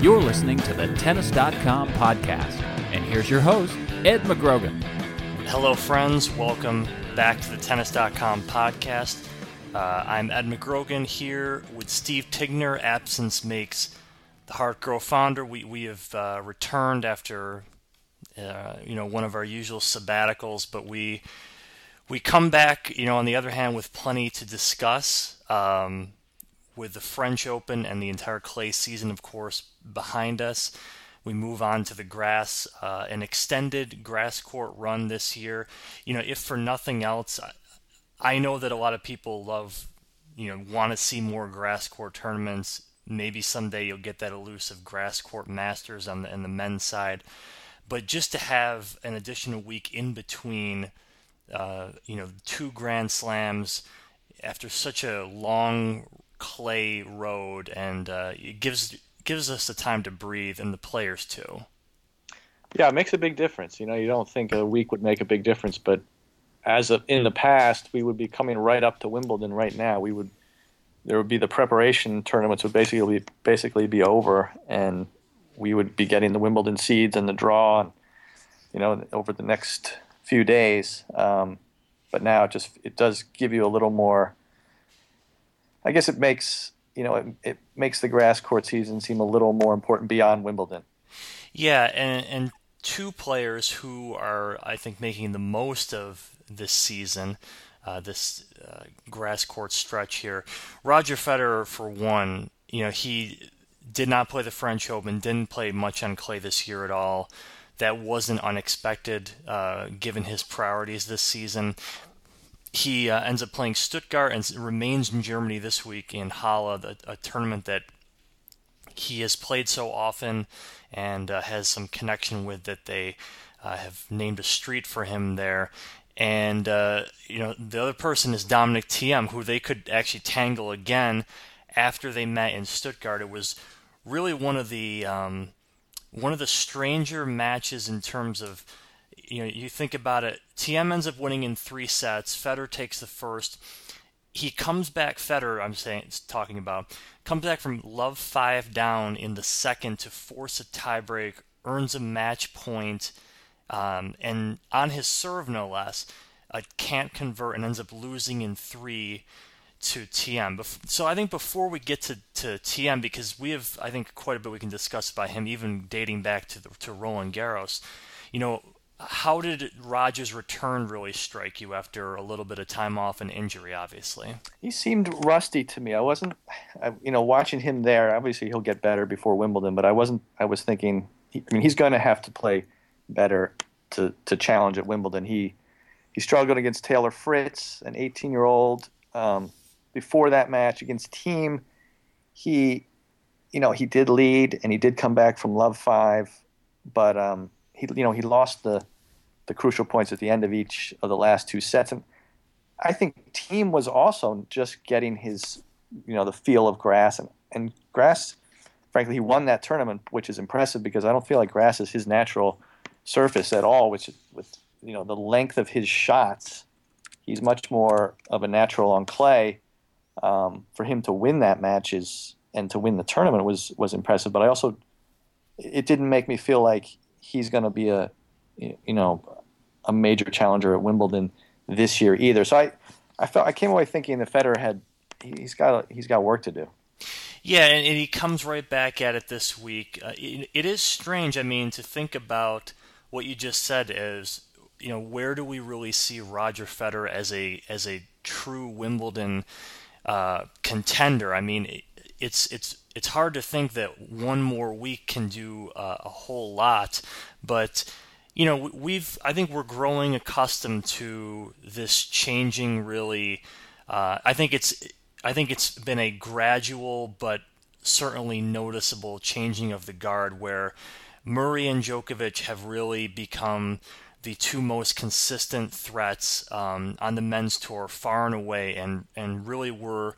You're listening to the Tennis.com podcast. And here's your host, Ed McGrogan. Hello, friends. Welcome back to the Tennis.com podcast. Uh, I'm Ed McGrogan here with Steve Tignor. Absence makes the heart grow fonder. We, we have uh, returned after uh, you know one of our usual sabbaticals, but we we come back, you know, on the other hand, with plenty to discuss. Um, with the French Open and the entire clay season, of course, behind us, we move on to the grass, uh, an extended grass court run this year. You know, if for nothing else, I know that a lot of people love, you know, want to see more grass court tournaments. Maybe someday you'll get that elusive grass court masters on the, on the men's side. But just to have an additional week in between, uh, you know, two Grand Slams after such a long clay road, and uh, it gives gives us the time to breathe, and the players too. Yeah, it makes a big difference. You know, you don't think a week would make a big difference, but as of, in the past, we would be coming right up to Wimbledon right now. We would there would be the preparation tournaments would basically be, basically be over, and we would be getting the Wimbledon seeds and the draw, and, you know, over the next few days. Um, but now it just it does give you a little more I guess it makes you know it, it makes the grass court season seem a little more important beyond Wimbledon. Yeah, and and two players who are I think making the most of this season, uh, this uh, grass court stretch here. Roger Federer, for one, you know he did not play the French Open, didn't play much on clay this year at all. That wasn't unexpected, uh, given his priorities this season he uh, ends up playing Stuttgart and remains in Germany this week in Halle, the, a tournament that he has played so often and uh, has some connection with that they uh, have named a street for him there. And uh, you know the other person is Dominic Thiem, who they could actually tangle again after they met in Stuttgart. It was really one of the um, one of the stranger matches in terms of you know, you think about it. Thiem ends up winning in three sets. Federer takes the first. He comes back. Federer, I'm saying, talking about, comes back from love five down in the second to force a tiebreak, earns a match point, um, and on his serve no less, uh, can't convert and ends up losing in three to Thiem. So I think before we get to, to Thiem, because we have I think quite a bit we can discuss about him, even dating back to the, to Roland Garros. You know, how did Rogers' return really strike you after a little bit of time off and injury? Obviously, he seemed rusty to me. I wasn't, I, you know, watching him there. Obviously, he'll get better before Wimbledon, but I wasn't. I was thinking. I mean, he's going to have to play better to to challenge at Wimbledon. He he struggled against Taylor Fritz, an 18 year old. Um, before that match against Thiem, he, you know, he did lead and he did come back from love five, but um, he you know he lost the the crucial points at the end of each of the last two sets, and I think Thiem was also just getting his you know the feel of grass and and grass. Frankly, he won that tournament, which is impressive because I don't feel like grass is his natural surface at all. Which with you know the length of his shots, he's much more of a natural on clay. Um, for him to win that match is and to win the tournament was was impressive. But I also it didn't make me feel like he's going to be a you know a major challenger at Wimbledon this year either. So I I felt I came away thinking that Federer had he's got he's got work to do. Yeah, and, and he comes right back at it this week. Uh, it, it is strange. I mean, to think about what you just said is, you know, where do we really see Roger Federer as a as a true Wimbledon uh, contender? I mean, it's it's it's hard to think that one more week can do uh, a whole lot, but you know we've I think we're growing accustomed to this changing really. Uh, I think it's I think it's been a gradual but certainly noticeable changing of the guard where Murray and Djokovic have really become the two most consistent threats um, on the men's tour, far and away, and and really were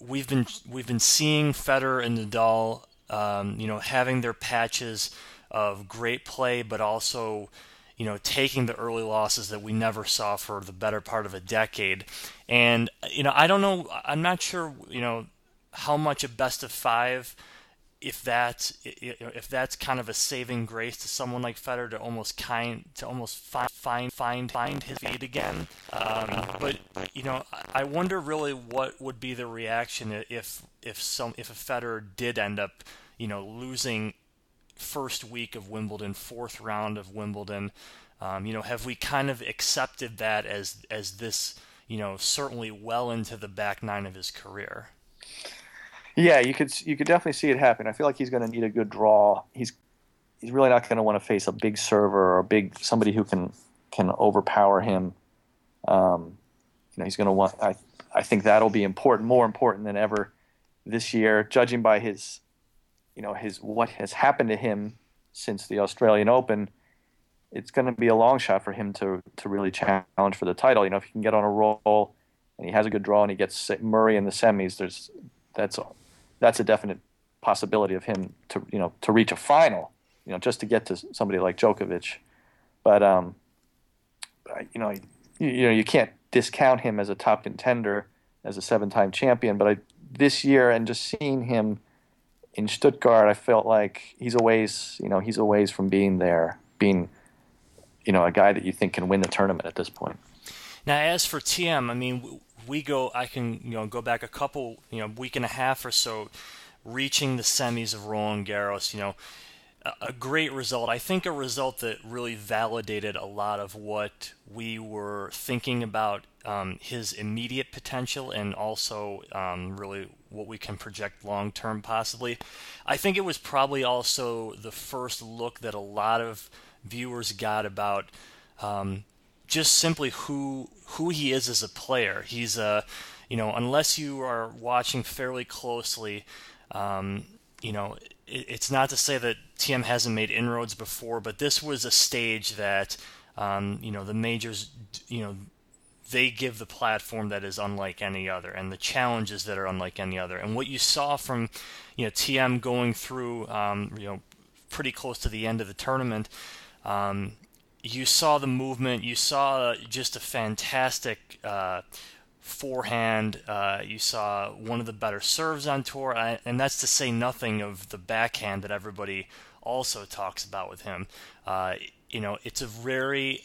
we've been we've been seeing Federer and Nadal, um, you know, having their patches of great play, but also you know, taking the early losses that we never saw for the better part of a decade. And, you know, I don't know, I'm not sure, you know, how much a best of five if that's if that's kind of a saving grace to someone like Federer to almost kind to almost find find find find his feet again. Um, but you know, I wonder really what would be the reaction if if some if a Federer did end up you know losing first week of Wimbledon, fourth round of Wimbledon. Um, you know, have we kind of accepted that as as this you know certainly well into the back nine of his career? Yeah, you could you could definitely see it happen. I feel like he's going to need a good draw. He's he's really not going to want to face a big server or a big somebody who can can overpower him. Um, you know, he's going to want. I I think that'll be important, more important than ever this year, judging by his, you know, his what has happened to him since the Australian Open. It's going to be a long shot for him to to really challenge for the title. You know, if he can get on a roll and he has a good draw and he gets Murray in the semis, there's that's that's a definite possibility of him to you know to reach a final, you know, just to get to somebody like Djokovic. But um, you know, you, you know, you can't discount him as a top contender as a seven-time champion. But I, this year and just seeing him in Stuttgart, I felt like he's a ways, you know, he's a ways from being there, being, you know, a guy that you think can win the tournament at this point. Now, as for Thiem, I mean, we go, I can you know go back a couple, you know, week and a half or so, reaching the semis of Roland Garros. You know, a great result. I think a result that really validated a lot of what we were thinking about um, his immediate potential and also um, really what we can project long term, possibly. I think it was probably also the first look that a lot of viewers got about um, just simply who who he is as a player. He's a, you know, unless you are watching fairly closely, um, you know, it, it's not to say that Thiem hasn't made inroads before, but this was a stage that, um, you know, the majors, you know, they give the platform that is unlike any other, and the challenges that are unlike any other. And what you saw from, you know, Thiem going through, um, you know, pretty close to the end of the tournament. Um, you saw the movement. You saw just a fantastic uh, forehand. Uh, you saw one of the better serves on tour, and that's to say nothing of the backhand that everybody also talks about with him. Uh, you know, it's a very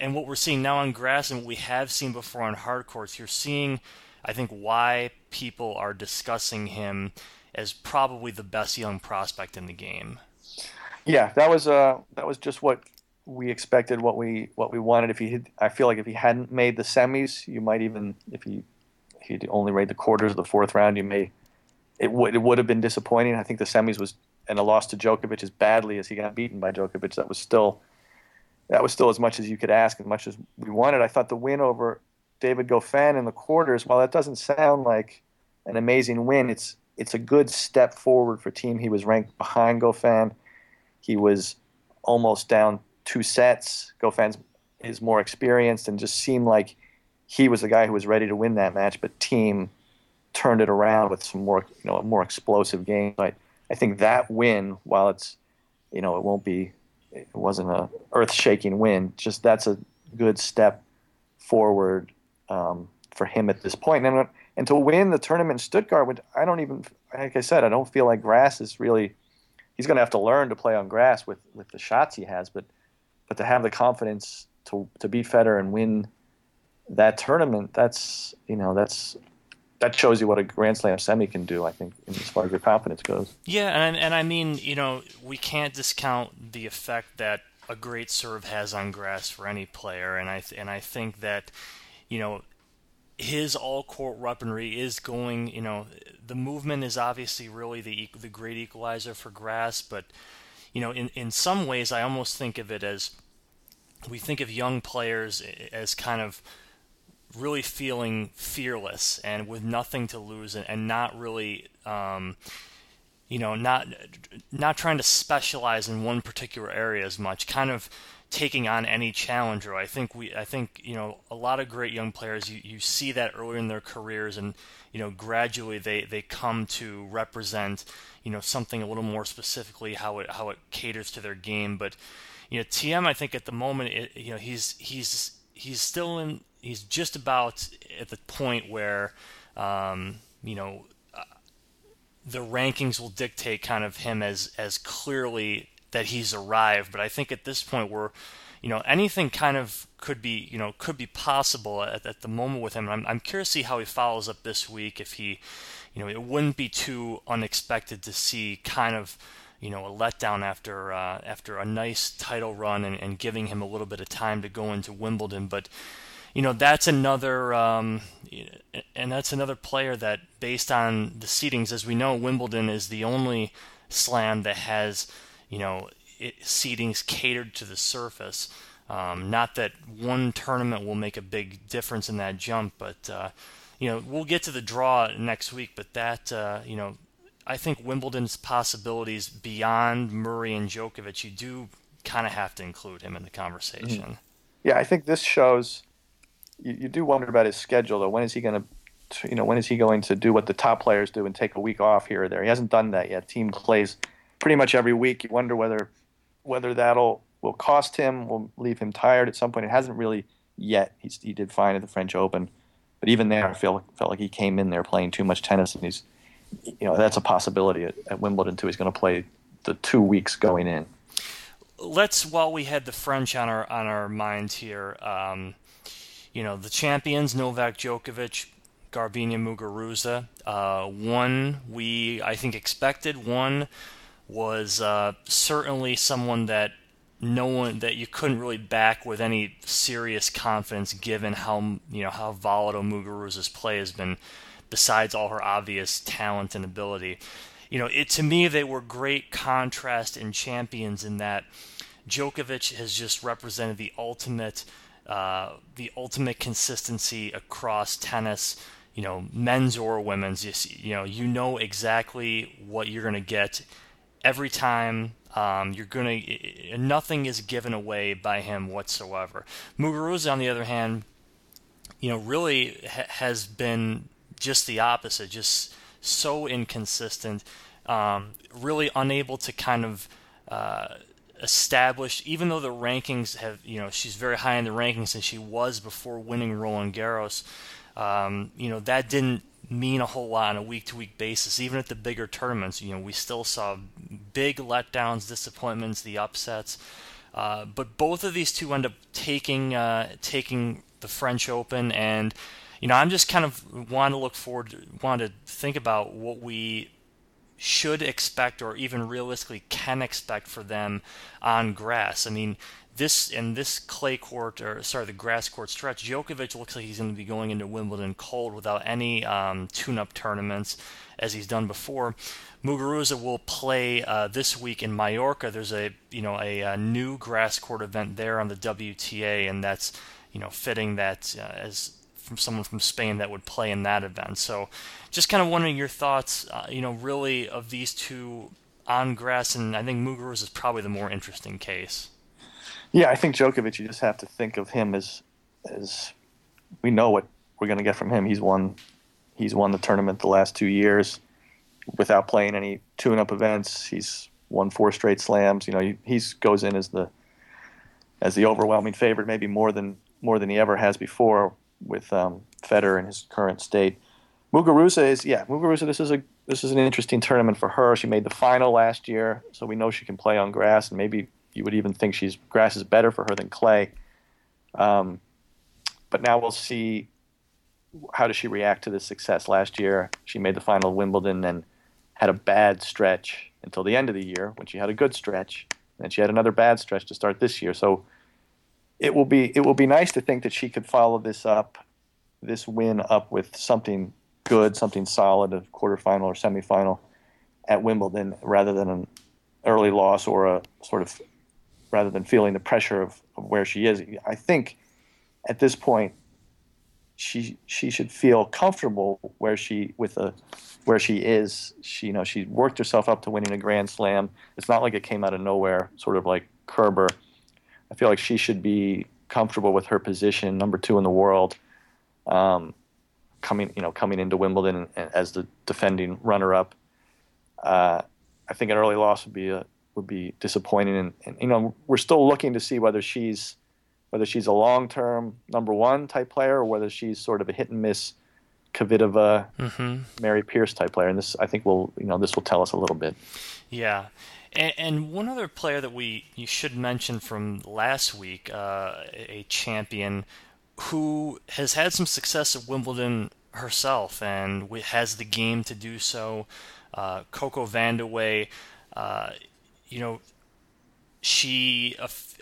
and what we're seeing now on grass and what we have seen before on hard courts. You're seeing, I think, why people are discussing him as probably the best young prospect in the game. Yeah, that was uh, that was just what we expected what we what we wanted. If he, had, I feel like if he hadn't made the semis, you might even if he if he only made the quarters of the fourth round, you may it would it would have been disappointing. I think the semis was and a loss to Djokovic as badly as he got beaten by Djokovic. That was still that was still as much as you could ask, as much as we wanted. I thought the win over David Goffin in the quarters, while that doesn't sound like an amazing win, it's it's a good step forward for Thiem. He was ranked behind Goffin. He was almost down two sets. Goffin's is more experienced and just seemed like he was the guy who was ready to win that match. But Thiem turned it around with some more, you know, a more explosive game. I, I think that win, while it's, you know, it won't be, it wasn't a earth-shaking win. Just that's a good step forward um, for him at this point. And and to win the tournament in Stuttgart, I don't even, like I said, I don't feel like grass is really. He's going to have to learn to play on grass with with the shots he has, but but to have the confidence to to beat Federer and win that tournament, that's you know that's that shows you what a Grand Slam semi can do. I think, as far as your confidence goes. Yeah, and and I mean, you know, we can't discount the effect that a great serve has on grass for any player, and I and I think that, you know, his all court weaponry is going, you know, the movement is obviously really the the great equalizer for grass, but you know, in in some ways, I almost think of it as we think of young players as kind of really feeling fearless and with nothing to lose and, and not really um, you know not not trying to specialize in one particular area as much. Kind of taking on any challenger. I think we i think you know a lot of great young players you, you see that earlier in their careers and you know gradually they they come to represent you know something a little more specifically how it how it caters to their game. But you know Thiem i think at the moment it, you know he's he's he's still in he's just about at the point where um, you know uh, the rankings will dictate kind of him as as clearly that he's arrived. But I think at this point we're you know anything kind of could be you know could be possible at, at the moment with him. I'm I'm curious to see how he follows up this week. If he you know it wouldn't be too unexpected to see kind of you know a letdown after uh, after a nice title run and, and giving him a little bit of time to go into Wimbledon, but you know that's another um, and that's another player that based on the seedings as we know Wimbledon is the only slam that has you know it, seedings catered to the surface um, not that one tournament will make a big difference in that jump but uh, you know we'll get to the draw next week but that uh, you know I think Wimbledon's possibilities beyond Murray and Djokovic you do kind of have to include him in the conversation mm-hmm. yeah I think this shows you, you do wonder about his schedule though. When is he going to, you know, when is he going to do what the top players do and take a week off here or there? He hasn't done that yet. Thiem plays pretty much every week. You wonder whether whether that'll will cost him, will leave him tired at some point. It hasn't really yet. He's, he did fine at the French Open, but even there, I feel felt like he came in there playing too much tennis, and he's, you know, that's a possibility at, at Wimbledon too. He's going to play the two weeks going in. Let's, while we had the French on our on our minds here, um, you know, the champions, Novak Djokovic, Garbiñe Muguruza. Uh, one we, I think, expected. One was uh, certainly someone that no one that you couldn't really back with any serious confidence, given how you know how volatile Muguruza's play has been. Besides all her obvious talent and ability, you know, it to me they were great contrast and champions in that Djokovic has just represented the ultimate uh, the ultimate consistency across tennis, you know, men's or women's. You, see, you know, you know exactly what you're going to get every time. Um, you're to nothing is given away by him whatsoever. Muguruza, on the other hand, you know, really ha- has been just the opposite, just so inconsistent, um, really unable to kind of uh, established, even though the rankings have, you know, she's very high in the rankings and she was before winning Roland Garros. Um, you know, that didn't mean a whole lot on a week to week basis. Even at the bigger tournaments, you know, we still saw big letdowns, disappointments, the upsets. Uh, but both of these two end up taking uh, taking the French Open, and you know, I'm just kind of want to look forward, want to think about what we should expect or even realistically can expect for them on grass. I mean, this in this clay court or sorry the grass court stretch, Djokovic looks like he's going to be going into Wimbledon cold without any um, tune-up tournaments as he's done before. Muguruza will play uh, this week in Mallorca. There's a you know a, a, new grass court event there on the WTA, and that's you know fitting that uh, as from someone from Spain that would play in that event. So, just kind of wondering your thoughts, uh, you know, really of these two on grass, and I think Muguruza is probably the more interesting case. Yeah, I think Djokovic. You just have to think of him as as we know what we're going to get from him. He's won he's won the tournament the last two years without playing any tune-up events. He's won four straight slams. You know, he he's goes in as the as the overwhelming favorite, maybe more than more than he ever has before with um, Federer in his current state. Muguruza is yeah, Muguruza. This is a this is an interesting tournament for her. She made the final last year, so we know she can play on grass, and maybe you would even think she's grass is better for her than clay. Um, but now we'll see how does she react to this success. Last year, she made the final Wimbledon and had a bad stretch until the end of the year when she had a good stretch, and she had another bad stretch to start this year. So it will be it will be nice to think that she could follow this up this win up with something good, something solid, a quarterfinal or semifinal at Wimbledon, rather than an early loss or a sort of rather than feeling the pressure of, of where she is. I think at this point she she should feel comfortable where she with a where she is. She you know she worked herself up to winning a Grand Slam. It's not like it came out of nowhere, sort of like Kerber. I feel like she should be comfortable with her position, number two in the world, um, coming you know coming into Wimbledon as the defending runner-up. Uh, I think an early loss would be a, would be disappointing, and, and you know we're still looking to see whether she's whether she's a long-term number one type player or whether she's sort of a hit and miss Kvitova, mm-hmm. Mary Pierce type player. And this, I think, will you know this will tell us a little bit. Yeah. And, and one other player that we you should mention from last week, uh, a champion who has had some success at Wimbledon herself and has the game to do so. Uh, Coco Vandeweghe, uh, you know, she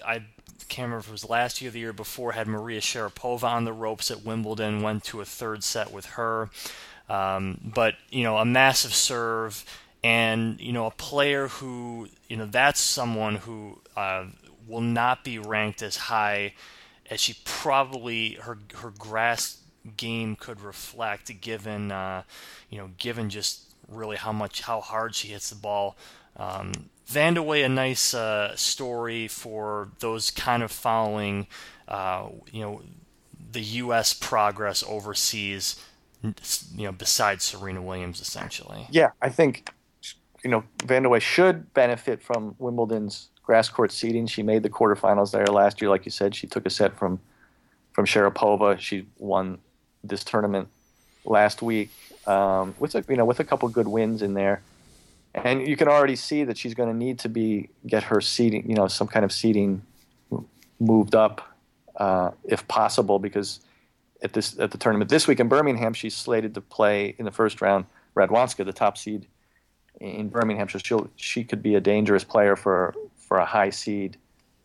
I can't remember if it was last year or the year before, had Maria Sharapova on the ropes at Wimbledon, went to a third set with her. Um, but, you know, a massive serve and, you know, a player who, you know, that's someone who uh, will not be ranked as high as she probably, her, her grass game could reflect given, uh, you know, given just really how much, how hard she hits the ball. Um, Vandeweghe, a nice uh, story for those kind of following, uh, you know, the U.S. progress overseas, you know, besides Serena Williams, essentially. Yeah, I think, you know, Vandeweghe should benefit from Wimbledon's grass court seeding. She made the quarterfinals there last year, like you said. She took a set from from Sharapova. She won this tournament last week um, with a you know with a couple good wins in there and you can already see that she's going to need to be get her seeding, you know, some kind of seeding moved up uh, if possible, because at this at the tournament this week in Birmingham, she's slated to play in the first round Radwanska, the top seed in Birmingham, so she she could be a dangerous player for for a high seed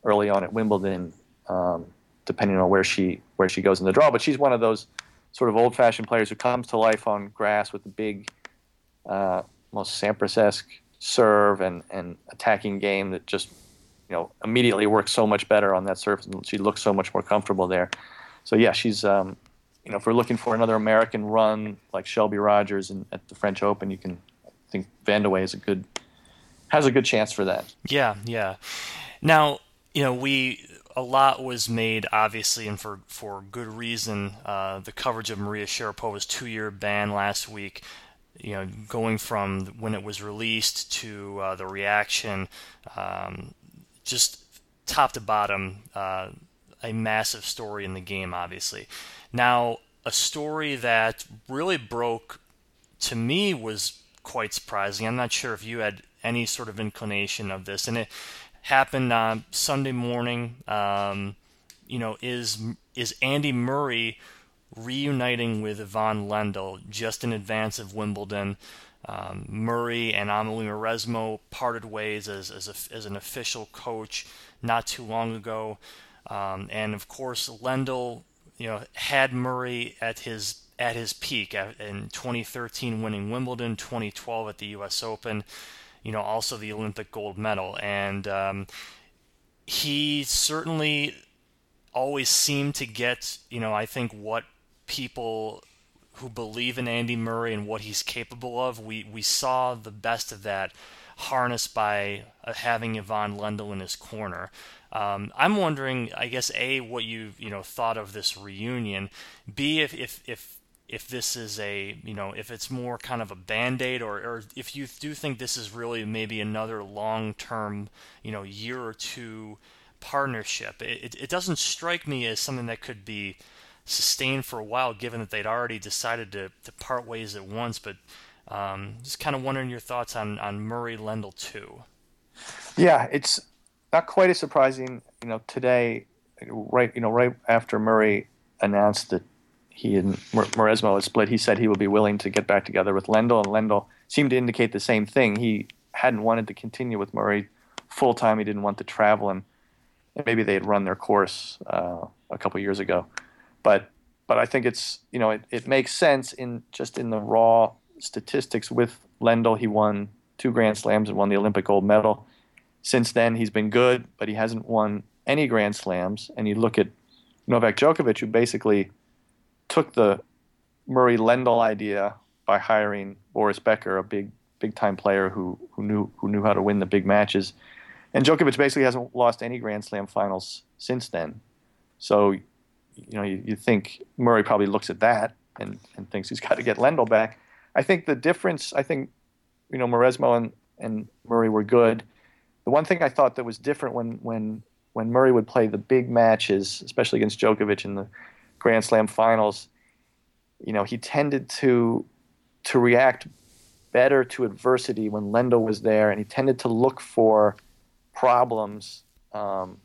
early on at Wimbledon, um, depending on where she where she goes in the draw. But she's one of those sort of old-fashioned players who comes to life on grass with the big. Uh, almost Sampras-esque serve and, and attacking game that just you know immediately works so much better on that surface and she looks so much more comfortable there. So yeah, she's um, you know if we're looking for another American run like Shelby Rogers in, at the French Open, you can think Vandeweghe is a good has a good chance for that. Yeah, yeah. Now you know we a lot was made, obviously, and for for good reason. Uh, the coverage of Maria Sharapova's two-year ban last week you know, going from when it was released to uh, the reaction, um, just top to bottom, uh, a massive story in the game, obviously. Now, a story that really broke to me was quite surprising. I'm not sure if you had any sort of inclination of this, and it happened uh, Sunday morning. Um, you know, is is Andy Murray reuniting with Ivan Lendl just in advance of Wimbledon. Um, Murray and Amelie Mauresmo parted ways as, as, a, as, an official coach not too long ago. Um, and of course, Lendl, you know, had Murray at his at his peak in 2013, winning Wimbledon, 2012 at the U.S. Open, you know, also the Olympic gold medal, and um, he certainly always seemed to get, you know, I think what people who believe in Andy Murray and what he's capable of. We we saw the best of that harnessed by uh, having Ivan Lendl in his corner. Um, I'm wondering, I guess, a what you you know thought of this reunion. B if if if if this is a you know if it's more kind of a band-aid or, or if you do think this is really maybe another long-term you know year or two partnership it, it doesn't strike me as something that could be sustained for a while, given that they'd already decided to, to part ways at once. But um, just kind of wondering your thoughts on, on Murray Lendl too. Yeah, it's not quite as surprising. You know, today, right, you know, right after Murray announced that he and Mauresmo had split, he said he would be willing to get back together with Lendl, and Lendl seemed to indicate the same thing. He hadn't wanted to continue with Murray full time. He didn't want to travel, and, and maybe they had run their course uh, a couple years ago. But but I think it's you know it, it makes sense in just in the raw statistics with Lendl. He won two Grand Slams and won the Olympic gold medal. Since then, he's been good, but he hasn't won any Grand Slams. And you look at Novak Djokovic, who basically took the Murray Lendl idea by hiring Boris Becker, a big big time player who who knew who knew how to win the big matches. And Djokovic basically hasn't lost any Grand Slam finals since then. So, you know, you, you think Murray probably looks at that and, and thinks he's got to get Lendl back. I think the difference, I think, you know, Mauresmo and, and Murray were good. The one thing I thought that was different when, when, when Murray would play the big matches, especially against Djokovic in the Grand Slam finals, you know, he tended to to react better to adversity when Lendl was there, and he tended to look for problems um,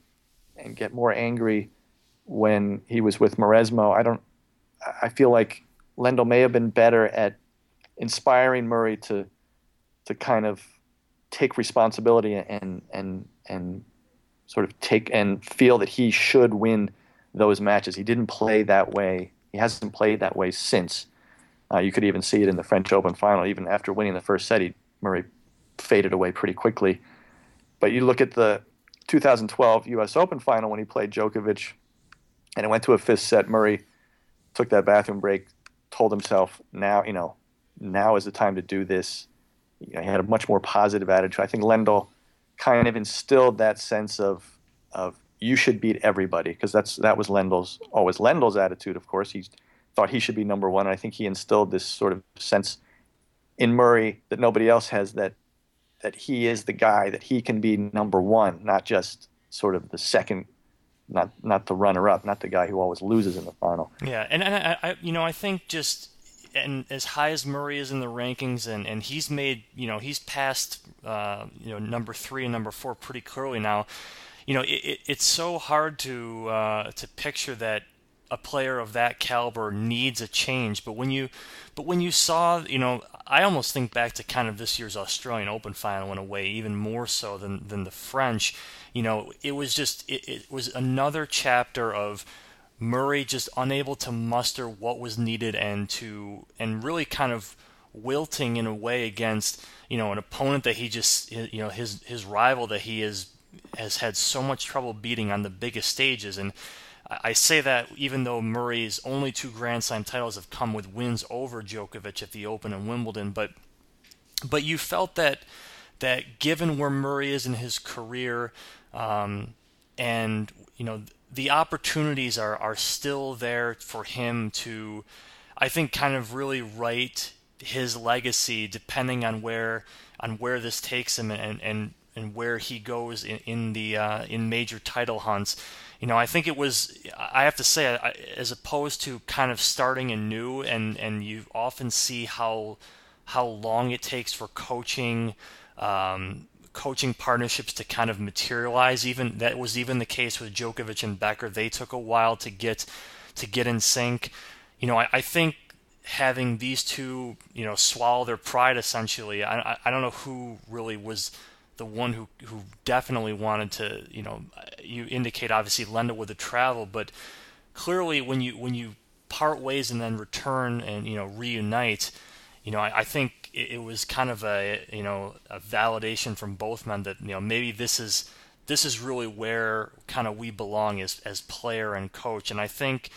and get more angry when he was with Mauresmo. I don't. I feel like Lendl may have been better at inspiring Murray to to kind of take responsibility and and and sort of take and feel that he should win those matches. He didn't play that way. He hasn't played that way since. Uh, you could even see it in the French Open final. Even after winning the first set, he, Murray faded away pretty quickly. But you look at the 2012 U.S. Open final when he played Djokovic, and it went to a fifth set. Murray took that bathroom break, told himself, "Now, you know, now is the time to do this." You know, he had a much more positive attitude. I think Lendl kind of instilled that sense of of you should beat everybody because that's that was Lendl's always Lendl's attitude. Of course, he thought he should be number one. And I think he instilled this sort of sense in Murray that nobody else has that that he is the guy that he can be number one, not just sort of the second, not not the runner up, not the guy who always loses in the final. Yeah, and, and I, I you know I think just and as high as Murray is in the rankings, and, and he's made, you know, he's passed, uh, you know, number three and number four pretty clearly now. You know, it, it, it's so hard to uh, to picture that a player of that caliber needs a change. But when you, but when you saw, you know, I almost think back to kind of this year's Australian Open final in a way, even more so than than the French. You know, it was just it, it was another chapter of Murray just unable to muster what was needed and to and really kind of wilting in a way against you know an opponent that he just you know his his rival that he is has had so much trouble beating on the biggest stages. And I say that even though Murray's only two Grand Slam titles have come with wins over Djokovic at the Open and Wimbledon, but but you felt that that given where Murray is in his career, um, and you know the opportunities are are still there for him to, I think, kind of really write his legacy depending on where on where this takes him and and, and where he goes in, in the uh, in major title hunts. You know, I think it was. I have to say, as opposed to kind of starting anew, and and you often see how how long it takes for coaching. Um, coaching partnerships to kind of materialize. Even that was even the case with Djokovic and Becker. They took a while to get to get in sync. You know, I, I think having these two, you know, swallow their pride essentially. I I don't know who really was the one who who definitely wanted to, you know, you indicate obviously Lendl with the travel, but clearly when you when you part ways and then return and you know reunite, you know, I, I think it, it, was kind of a you know a validation from both men that you know maybe this is this is really where kind of we belong as as player and coach, and I think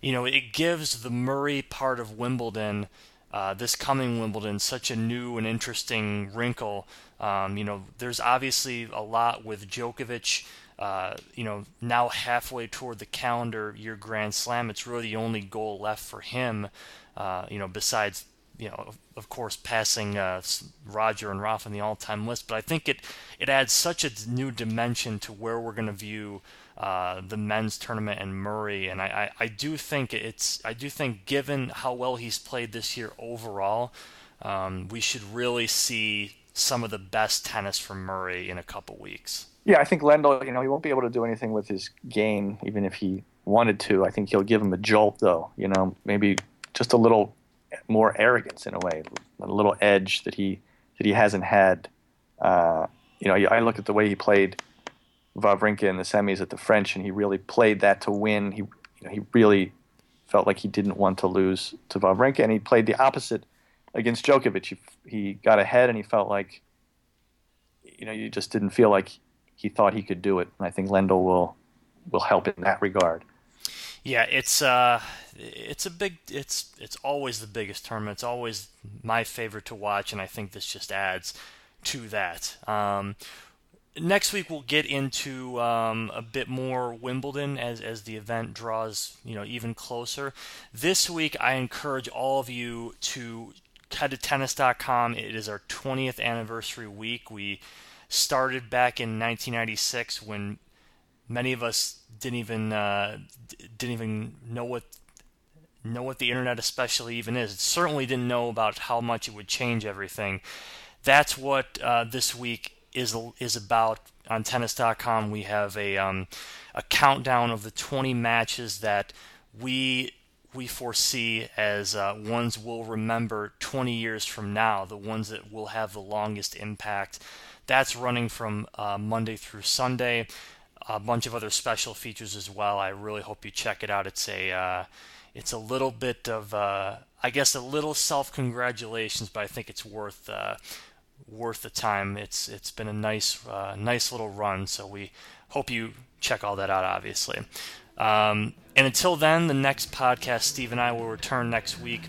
you know it gives the Murray part of Wimbledon. Uh, this coming Wimbledon, such a new and interesting wrinkle. Um, you know, there's obviously a lot with Djokovic. Uh, you know, now halfway toward the calendar year Grand Slam, it's really the only goal left for him. Uh, you know, besides you know, of course, passing uh, Roger and Rafa in the all-time list. But I think it it adds such a new dimension to where we're going to view uh, the men's tournament and Murray. And I, I, I, do think it's I do think given how well he's played this year overall, um, we should really see some of the best tennis from Murray in a couple weeks. Yeah, I think Lendl, you know, he won't be able to do anything with his game, even if he wanted to. I think he'll give him a jolt, though. You know, maybe just a little more arrogance in a way, a little edge that he that he hasn't had. Uh, you know, I look at the way he played Wawrinka in the semis at the French, and he really played that to win. He, you know, he really felt like he didn't want to lose to Wawrinka, and he played the opposite against Djokovic. He, he got ahead, and he felt like, you know, you just didn't feel like he thought he could do it. And I think Lendl will will help in that regard. Yeah, it's uh, it's a big, it's it's always the biggest tournament. It's always my favorite to watch, and I think this just adds to that. Um, next week we'll get into um, a bit more Wimbledon as as the event draws you know even closer. This week I encourage all of you to head to tennis.com. It is our 20th anniversary week. We started back in 1996 when many of us didn't even uh, didn't even know what know what the internet especially even is. It certainly didn't know about how much it would change everything. That's what uh, this week is is about on tennis.com. We have a um, a countdown of the 20 matches that we we foresee as uh, ones we'll remember 20 years from now, the ones that will have the longest impact. That's running from uh, Monday through Sunday. A bunch of other special features as well. I really hope you check it out. It's a uh, it's a little bit of uh, I guess a little self congratulations, but I think it's worth uh, worth the time. It's it's been a nice uh, nice little run. So we hope you check all that out. Obviously. Um, and until then, the next podcast, Steve and I will return next week.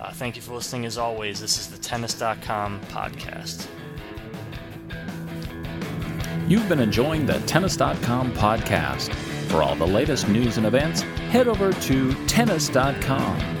Uh, thank you for listening as always. This is the Tennis.com podcast. You've been enjoying the Tennis.com podcast. For all the latest news and events, head over to Tennis.com.